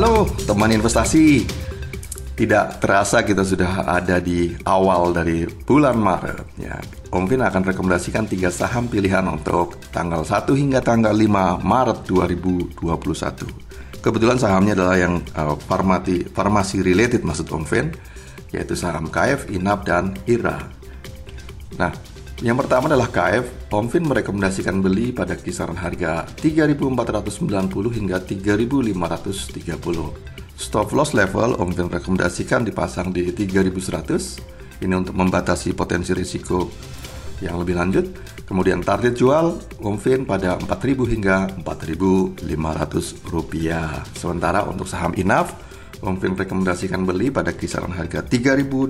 Halo teman investasi. Tidak terasa kita sudah ada di awal dari bulan Maret ya. Om Vin akan rekomendasikan tiga saham pilihan untuk tanggal 1 hingga tanggal 5 Maret 2021 Kebetulan sahamnya adalah yang uh, farmati, farmasi related maksud Om Vin Yaitu saham KF, INAP, dan IRA. Nah, yang pertama adalah KF, Omfin merekomendasikan beli pada kisaran harga 3.490 hingga 3.530. Stop loss level Omfin rekomendasikan dipasang di 3.100. Ini untuk membatasi potensi risiko yang lebih lanjut. Kemudian target jual Omfin pada 4.000 hingga 4.500 rupiah. Sementara untuk saham INAF, Omfin rekomendasikan beli pada kisaran harga 3.230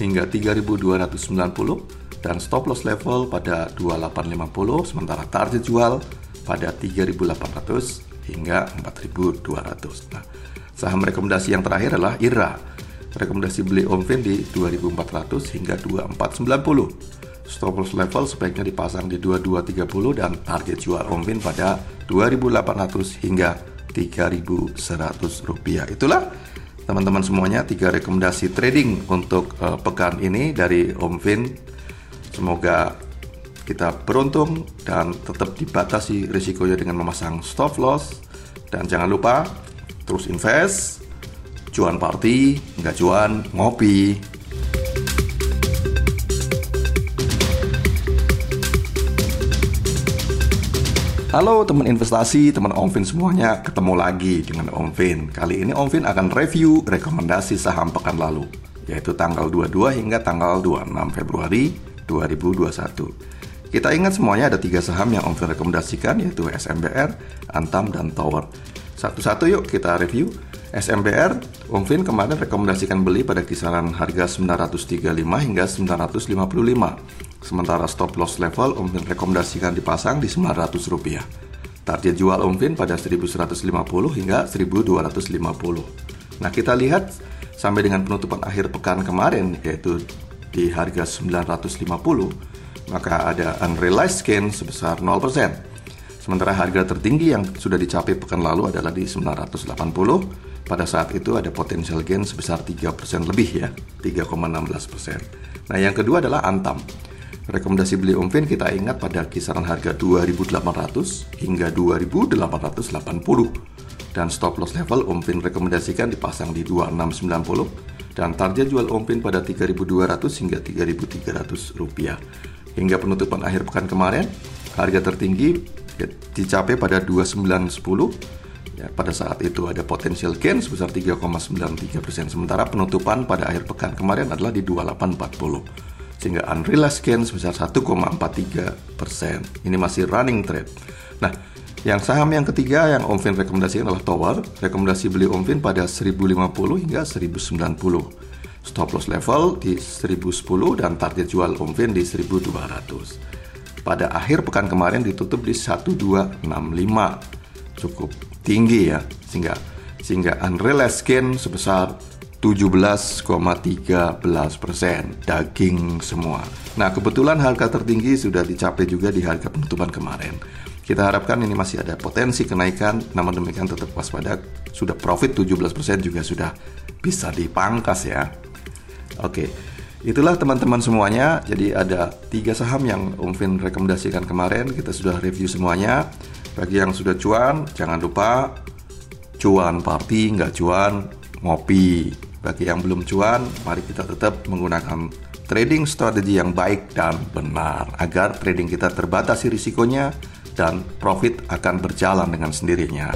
hingga 3290 dan stop loss level pada 2850 sementara target jual pada 3800 hingga 4200. Nah, saham rekomendasi yang terakhir adalah IRA. Rekomendasi beli OMFIN di 2400 hingga 2490. Stop loss level sebaiknya dipasang di 2230 dan target jual OMFIN pada 2800 hingga 3100 rupiah. Itulah teman-teman semuanya tiga rekomendasi trading untuk uh, pekan ini dari Om Vin. Semoga kita beruntung dan tetap dibatasi risikonya dengan memasang stop loss dan jangan lupa terus invest, cuan party, nggak cuan ngopi. Halo teman investasi, teman Omfin semuanya, ketemu lagi dengan Omfin. Kali ini Omfin akan review rekomendasi saham pekan lalu, yaitu tanggal 22 hingga tanggal 26 Februari 2021. Kita ingat semuanya ada tiga saham yang Omfin rekomendasikan, yaitu SMBR, Antam, dan Tower. Satu-satu yuk kita review. SMBR, Omfin kemarin rekomendasikan beli pada kisaran harga 935 hingga 955 Sementara stop loss level Om rekomendasikan dipasang di 900 rupiah. Target jual Om Vin pada 1150 hingga 1250. Nah kita lihat sampai dengan penutupan akhir pekan kemarin yaitu di harga 950 maka ada unrealized gain sebesar 0%. Sementara harga tertinggi yang sudah dicapai pekan lalu adalah di 980. Pada saat itu ada potensial gain sebesar 3% lebih ya, 3,16%. Nah yang kedua adalah Antam. Rekomendasi beli Omfin kita ingat pada kisaran harga 2.800 hingga 2.880 dan stop loss level Omfin rekomendasikan dipasang di 2690 dan target jual Omfin pada 3.200 hingga 3.300 rupiah. Hingga penutupan akhir pekan kemarin, harga tertinggi dicapai pada 2910 ya, pada saat itu ada potensial gain sebesar 3,93 persen. Sementara penutupan pada akhir pekan kemarin adalah di 2840 sehingga unrealized gain sebesar 1,43 persen. Ini masih running trade. Nah, yang saham yang ketiga yang Omfin rekomendasikan adalah Tower. Rekomendasi beli Omfin pada 1050 hingga 1090. Stop loss level di 1010 dan target jual Omfin di 1200. Pada akhir pekan kemarin ditutup di 1265. Cukup tinggi ya, sehingga sehingga unrealized gain sebesar 17,13 persen daging semua. Nah kebetulan harga tertinggi sudah dicapai juga di harga penutupan kemarin. Kita harapkan ini masih ada potensi kenaikan, namun demikian tetap waspada. Sudah profit 17% persen juga sudah bisa dipangkas ya. Oke, itulah teman-teman semuanya. Jadi ada tiga saham yang Om Vin rekomendasikan kemarin. Kita sudah review semuanya. Bagi yang sudah cuan, jangan lupa cuan party, nggak cuan ngopi. Bagi yang belum cuan, mari kita tetap menggunakan trading strategi yang baik dan benar agar trading kita terbatasi risikonya dan profit akan berjalan dengan sendirinya.